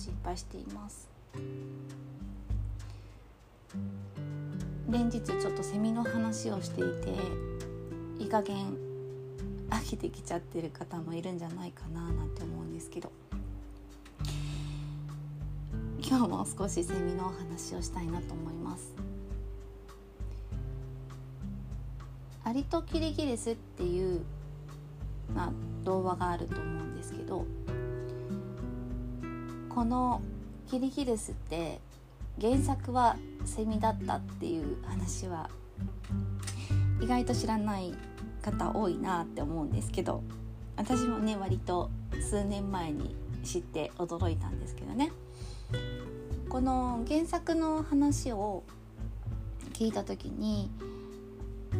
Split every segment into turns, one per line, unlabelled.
心配しています。連日ちょっとセミの話をしていていい加減飽きてきちゃってる方もいるんじゃないかななんて思うんですけど。今日も少しセミのお話をしたいなと思います。アリとキリギリスっていうまあ、動画があると思うんですけどこのキリギリスって原作はセミだったっていう話は意外と知らない方多いなって思うんですけど私もね割と数年前に知って驚いたんですけどね。この原作の話を聞いた時に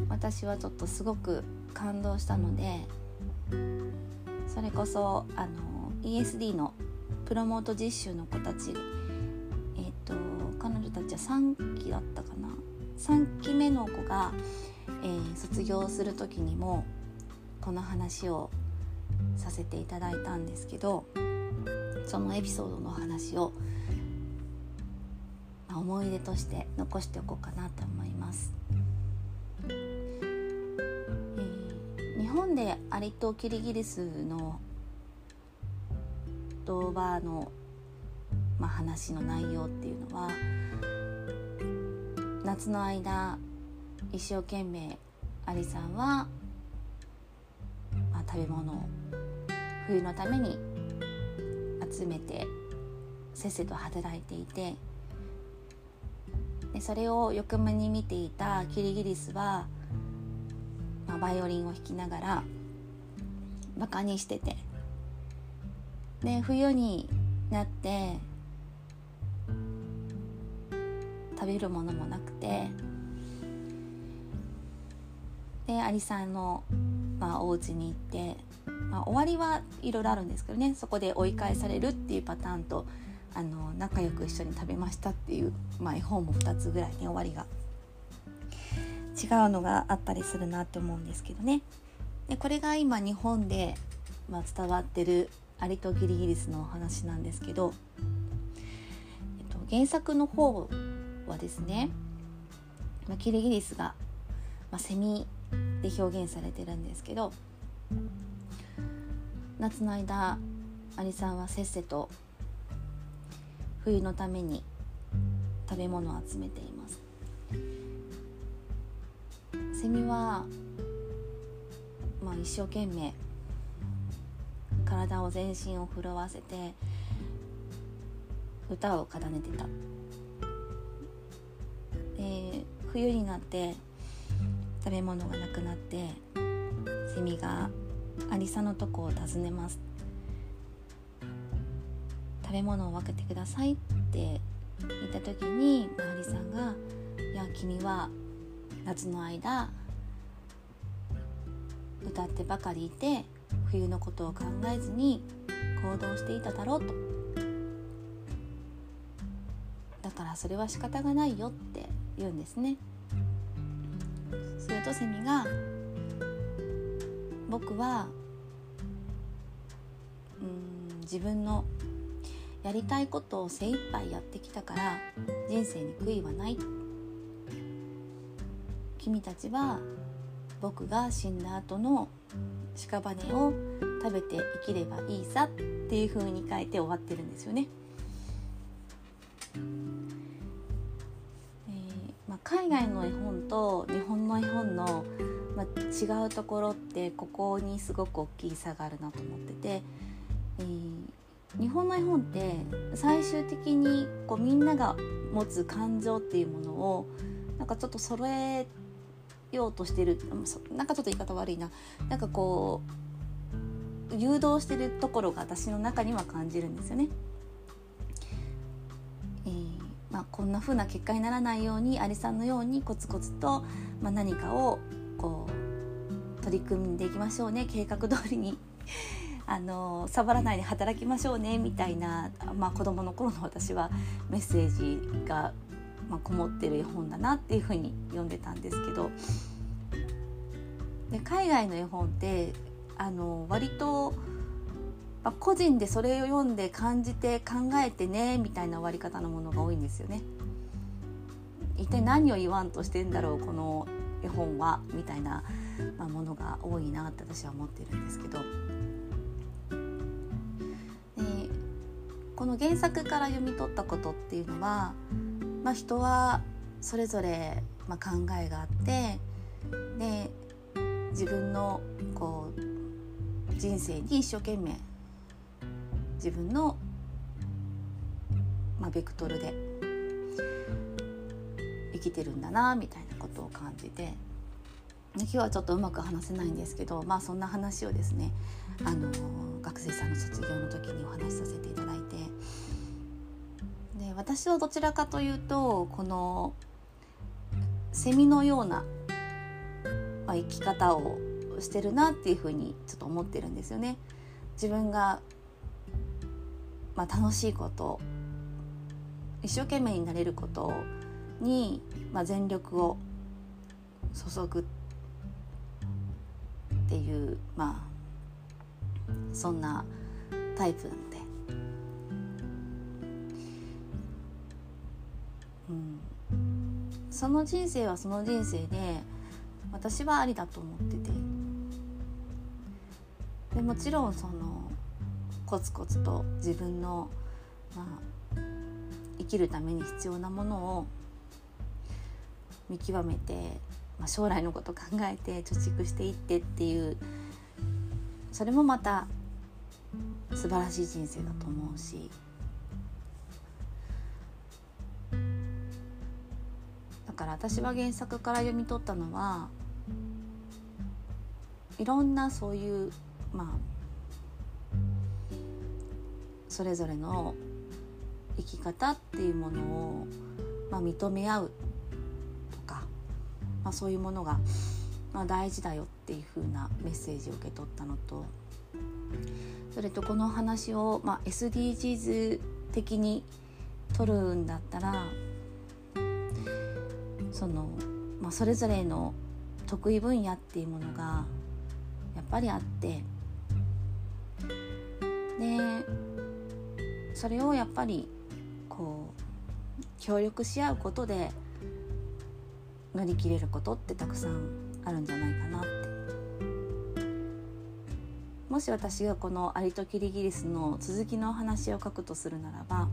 私はちょっとすごく感動したのでそれこそあの ESD のプロモート実習の子たちえっ、ー、と彼女たちは3期だったかな3期目の子が、えー、卒業する時にもこの話をさせていただいたんですけどそのエピソードの話を、まあ、思い出として残しておこうかなと思います。日本でアリとキリギリスの動画の、まあ、話の内容っていうのは夏の間一生懸命アリさんは、まあ、食べ物を冬のために集めてせっせと働いていてでそれを横目に見ていたキリギリスはまあ、バイオリンを弾きながらバカにしててで冬になって食べるものもなくてでアリさんの、まあ、お家に行って、まあ、終わりはいろいろあるんですけどねそこで追い返されるっていうパターンとあの仲良く一緒に食べましたっていう、まあ、絵本も2つぐらいに終わりが違うのがあったりするなって思うんですけどね。でこれが今日本で、まあ、伝わってるアリとキリギリスのお話なんですけど、えっと、原作の方はですね、まあ、キリギリスが、まあ、セミで表現されてるんですけど夏の間アリさんはせっせと冬のために食べ物を集めています。セミは、まあ、一生懸命体を全身を震わせて歌を奏でてた。で冬になって食べ物がなくなってセミがアリサのとこを訪ねます。食べ物を分けてくださいって言った時にアリさんが「いや君は夏の間歌ってばかりいて冬のことを考えずに行動していただろうと。だからそれは仕方がないよって言うんですね。するとセミが僕はうん自分のやりたいことを精一杯やってきたから人生に悔いはない。君たちは僕が死んだ後の屍を食べて生きればいいさっていう風に書いて終わってるんですよね。えー、まあ、海外の絵本と日本の絵本の、まあ、違うところってここにすごく大きい差があるなと思ってて、えー、日本の絵本って最終的にこうみんなが持つ感情っていうものをなんかちょっと揃えようとしてる。なんかちょっと言い方悪いな。なんかこう誘導してるところが私の中には感じるんですよね。えーまあ、こんな風な結果にならないようにアリさんのようにコツコツと、まあ、何かをこう取り組んでいきましょうね。計画通りに。あのサボらないで働きましょうね。みたいな、まあ、子どもの頃の私はメッセージがまあ、こもってる絵本だなっていうふうに読んでたんですけどで海外の絵本ってあの割と、まあ、個人でそれを読んで感じて考えてねみたいな終わり方のものが多いんですよね。一体何を言わんとしてんだろうこの絵本はみたいな、まあ、ものが多いなって私は思ってるんですけど。この原作から読み取ったことっていうのは、まあ、人はそれぞれ、まあ、考えがあってで自分のこう人生に一生懸命自分の、まあ、ベクトルで生きてるんだなみたいなことを感じて今日はちょっとうまく話せないんですけどまあそんな話をですねあの学生さんの卒業の時にお話しさせていただいて私はどちらかというとこのセミのような、生き方をしてるなっていうふうにちょっと思ってるんですよね。自分が、まあ、楽しいこと一生懸命になれることに、まあ、全力を注ぐっていうまあそんなタイプなのその人生はその人生で私はありだと思ってて。でもちろんそのコツコツと自分の、まあ、生きるために必要なものを見極めて、まあ、将来のこと考えて貯蓄していってっていうそれもまた素晴らしい人生だと思うし。だから私は原作から読み取ったのはいろんなそういうまあそれぞれの生き方っていうものを、まあ、認め合うとか、まあ、そういうものが、まあ、大事だよっていう風なメッセージを受け取ったのとそれとこの話を、まあ、SDGs 的に取るんだったらその、まあ、それぞれの得意分野っていうものがやっぱりあってでそれをやっぱりこう協力し合うことで乗り切れることってたくさんあるんじゃないかなって。もし私がこの「アリとキリギリス」の続きのお話を書くとするならば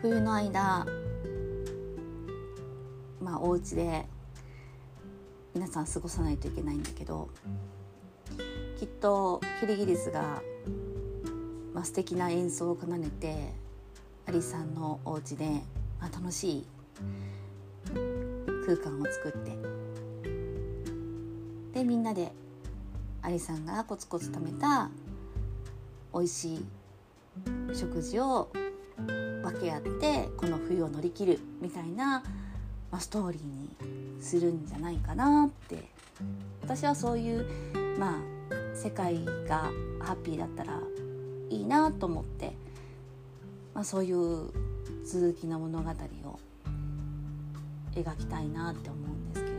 冬の間まあお家で皆さん過ごさないといけないんだけどきっとキリギリスが、まあ、素敵な演奏を奏でてアリさんのお家で、まあ、楽しい空間を作ってでみんなでアリさんがコツコツ貯めた美味しい食事を分け合ってこの冬を乗り切るみたいなまあ、ストーリーにするんじゃないかなって。私はそういうまあ世界がハッピーだったらいいなと思って、まあ、そういう続きの物語を描きたいなって思うんですけど、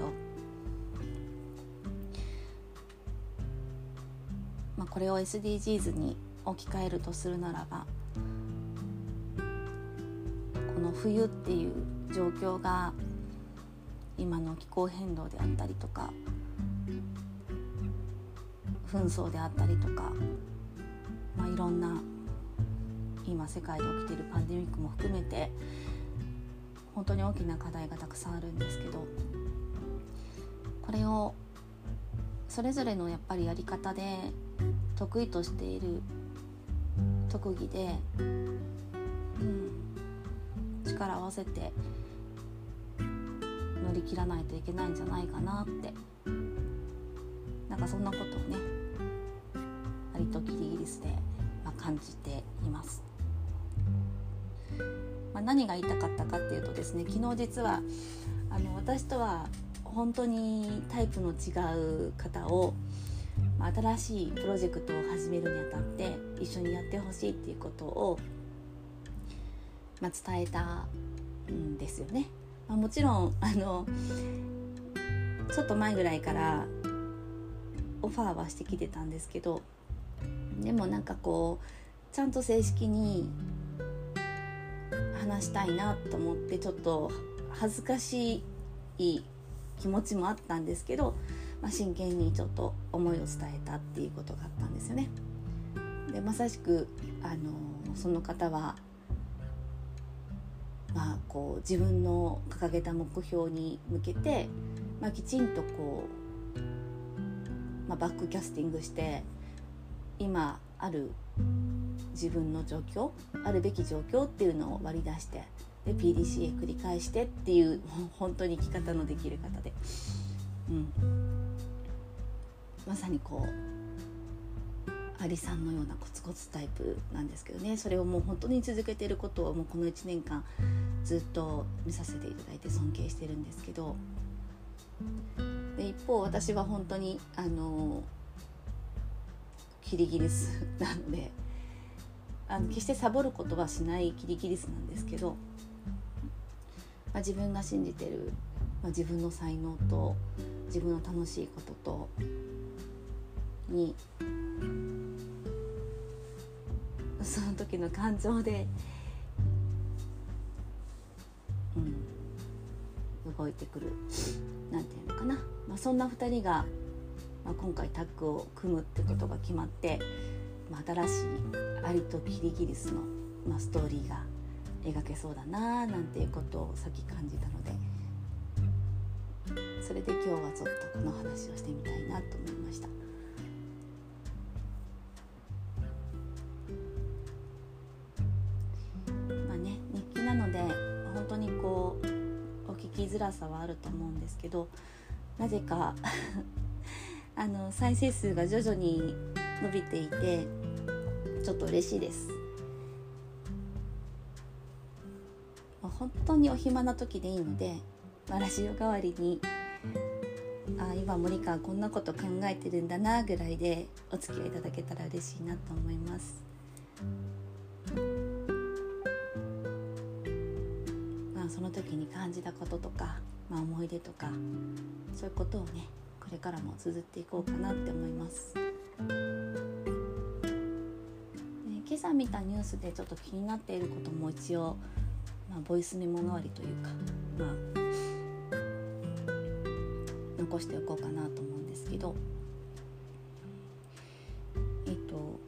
まあ、これを SDGs に置き換えるとするならばこの冬っていう状況が今の気候変動であったりとか紛争であったりとか、まあ、いろんな今世界で起きているパンデミックも含めて本当に大きな課題がたくさんあるんですけどこれをそれぞれのやっぱりやり方で得意としている特技で、うん、力を合わせて乗り切らないといけないんじゃないかなってなんかそんなことをね割とキリギリスで、まあ、感じています。まあ、何が言いたかったかっていうとですね昨日実はあの私とは本当にタイプの違う方を、まあ、新しいプロジェクトを始めるにあたって一緒にやってほしいっていうことを、まあ、伝えたんですよね。まあ、もちろん あのちょっと前ぐらいからオファーはしてきてたんですけどでもなんかこうちゃんと正式に話したいなと思ってちょっと恥ずかしい気持ちもあったんですけど、まあ、真剣にちょっと思いを伝えたっていうことがあったんですよね。でまさしくあのその方はまあ、こう自分の掲げた目標に向けて、まあ、きちんとこう、まあ、バックキャスティングして今ある自分の状況あるべき状況っていうのを割り出してで PDCA 繰り返してっていう本当に生き方のできる方で、うん、まさにこうアリさんのようなコツコツタイプなんですけどねそれをもう本当に続けてることをもうこの1年間ずっと見させていただいて尊敬してるんですけどで一方私は本当にあのキリギリスなのであの決してサボることはしないキリギリスなんですけど、まあ、自分が信じてる、まあ、自分の才能と自分の楽しいこととにその時の感情でうん、動いてくる何て言うのかな、まあ、そんな2人が、まあ、今回タッグを組むってことが決まって、まあ、新しいアリとキリギリスの、まあ、ストーリーが描けそうだななんていうことをさっき感じたのでそれで今日はちょっとこの話をしてみたいなと思いました。きづらさはあると思うんですけどなぜか あの再生数が徐々に伸びていてちょっと嬉しいです。本当にお暇な時でいいので、まあ、ラジオ代わりにあ今森川こんなこと考えてるんだなぐらいでお付き合いいただけたら嬉しいなと思います。その時に感じたこととか、まあ、思い出とかそういうことをねこれからも綴っていこうかなって思います。今朝見たニュースでちょっと気になっていることも一応、まあ、ボイスメモ代わりというか、まあ、残しておこうかなと思うんですけどえっと、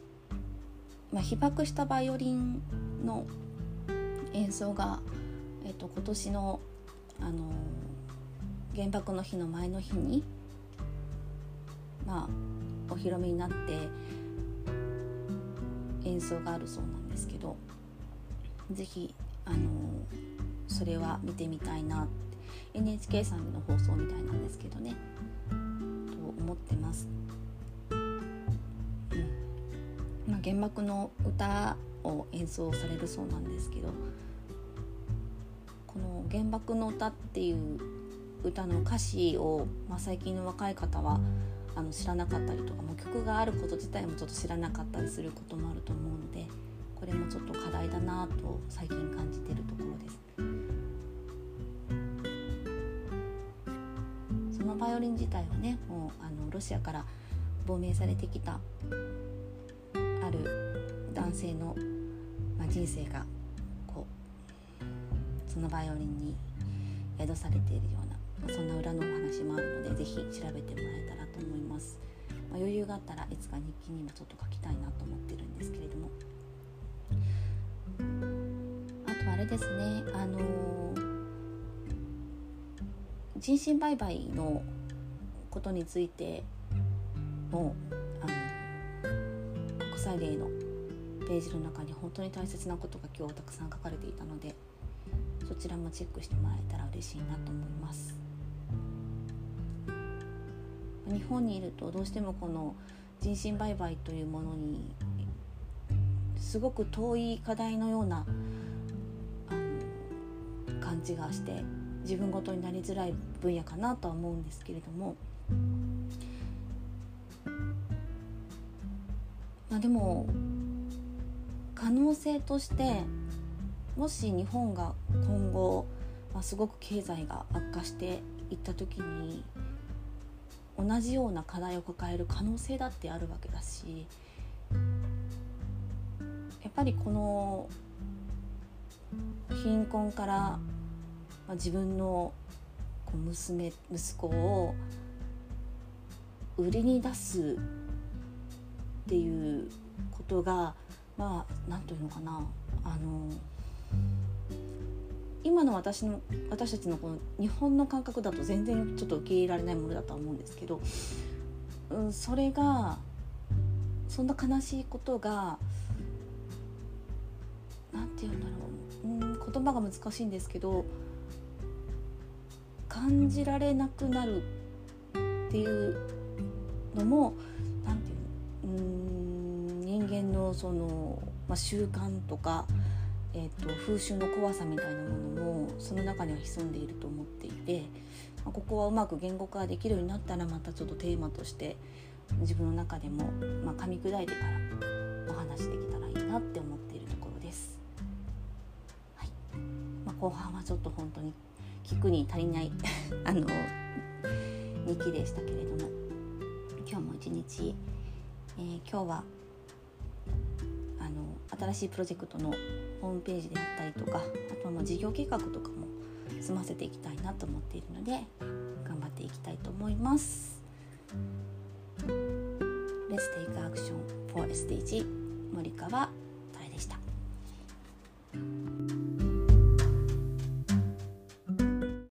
まあ、被爆したバイオリンの演奏が今年の、あの原爆の日の前の日に、まあ、お披露目になって演奏があるそうなんですけど是非あのそれは見てみたいなって NHK さんの放送みたいなんですけどねと思ってます。うんまあ、原爆の歌を演奏されるそうなんですけど「原爆の歌」っていう歌の歌詞を、まあ、最近の若い方はあの知らなかったりとかも曲があること自体もちょっと知らなかったりすることもあると思うのでこれもちょっと課題だなと最近感じているところです。そのバイオリン自体はねもうあのロシアから亡命されてきたある男性の、まあ、人生がそのバイオリンに宿されているようなそんな裏のお話もあるので是非調べてもらえたらと思います、まあ、余裕があったらいつか日記にもちょっと書きたいなと思ってるんですけれども。あとあれですねあのー、人身売買のことについてもあの国際例のページの中に本当に大切なことが今日たくさん書かれていたのでそちらもチェックしてもらえたら嬉しいなと思います。日本にいるとどうしてもこの人身売買というものにすごく遠い課題のような感じがして自分ごとになりづらい分野かなとは思うんですけれども。まあでも可能性としてもし日本が今後、まあ、すごく経済が悪化していった時に同じような課題を抱える可能性だってあるわけだしやっぱりこの貧困から、まあ、自分のこう娘息子を売りに出すっていうことがまあ何て言うのかなあの今の私の私たちのこの日本の感覚だと全然ちょっと受け入れられないものだとは思うんですけど、うん、それがそんな悲しいことが何て言うんだろう、うん、言葉が難しいんですけど感じられなくなるっていうのも何て言うの？うん人間のその、まあ、習慣とかえーと、風習の怖さみたいなものもその中には潜んでいると思っていて、まあ、ここはうまく言語化できるようになったらまたちょっとテーマとして自分の中でも、まあ、噛み砕いてからお話できたらいいなって思っているところです。はいまあ、後半はちょっと本当に聞くに足りない あの日記でしたけれども今日も一日、えー、今日はあの新しいプロジェクトのホームページであったりとかあとは事業計画とかも済ませていきたいなと思っているので頑張っていきたいと思います。Let's take action for SDG 森川